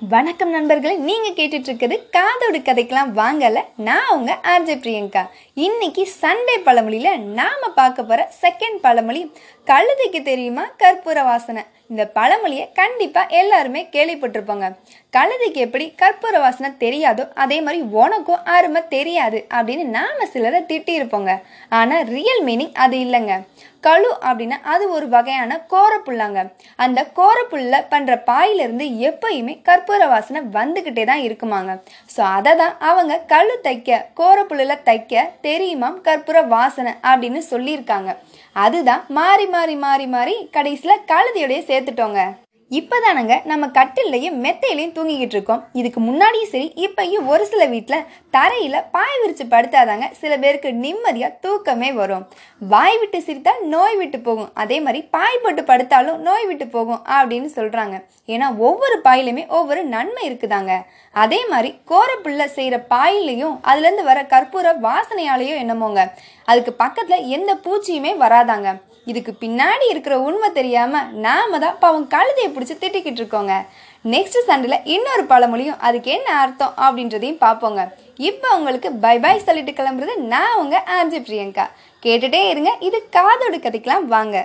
வணக்கம் நண்பர்களே நீங்கள் கேட்டுட்ருக்குது இருக்கிறது காதோடு கதைக்கெலாம் வாங்கலை நான் உங்க ஆர்ஜே பிரியங்கா. இன்னைக்கு சண்டே பழமொழியில் நாம் பார்க்க போகிற செகண்ட் பழமொழி கழுதைக்கு தெரியுமா கற்பூர வாசனை இந்த பழமொழியை கண்டிப்பாக எல்லாருமே கேள்விப்பட்டிருப்பாங்க. கழுதைக்கு எப்படி கற்பூர வாசனை தெரியாதோ அதே மாதிரி உனக்கும் அருமை தெரியாது அப்படின்னு நாம சிலரை திட்டியிருப்போங்க. ஆனால் ரியல் மீனிங் அது இல்லைங்க. கழு அப்படின்னா அது ஒரு வகையான கோரப்புல்லாங்க. அந்த கோரப்புல்ல பண்ணுற பாயிலிருந்து எப்பயுமே கற்பூர வாசனை வந்துக்கிட்டே தான் இருக்குமாங்க. ஸோ அதை தான் அவங்க கழு தைக்க கோரப்புல்லில் தைக்க தெரியுமாம் கற்பூர வாசனை அப்படின்னு சொல்லியிருக்காங்க. அதுதான் மாறி மாறி மாறி மாறி கடைசியில் கழுதையோடய சேர்த்துட்டோங்க. இப்போதானங்க நம்ம கட்டிலையும் மெத்தையிலையும் தூங்கிக்கிட்டு இருக்கோம். இதுக்கு முன்னாடியும் சரி இப்போயும் ஒரு சில வீட்டில் தரையில் பாய் விரித்து படுத்தாதாங்க சில பேருக்கு நிம்மதியாக தூக்கமே வரும். வாய் விட்டு சிரித்தால் நோய் விட்டு போகும். அதே மாதிரி பாய் போட்டு படுத்தாலும் நோய் விட்டு போகும் அப்படின்னு சொல்கிறாங்க ஏன்னா ஒவ்வொரு பாயிலுமே ஒவ்வொரு நன்மை இருக்குதாங்க. அதே மாதிரி கோரப்புள்ள செய்கிற பாயிலையும் அதுலேருந்து வர கற்பூர வாசனையாலேயும் என்னமோங்க அதுக்கு பக்கத்தில் எந்த பூச்சியுமே வராதாங்க. இதுக்கு பின்னாடி இருக்கிற உண்மை தெரியாமல் நாம தான் பாவம் கழுதையை பிடிச்சி திட்டிக்கிட்டு இருக்கோங்க. நெக்ஸ்ட் சண்டேல இன்னொரு பழமொழியும் அதுக்கு என்ன அர்த்தம் அப்படின்றதையும் பார்ப்போங்க. இப்போ உங்களுக்கு பை பை சொல்லிட்டு கிளம்புறது நான் உங்க ஆர்ஜி பிரியங்கா. கேட்டுட்டே இருங்க இது காதோடு கதைக்கலாம் வாங்க.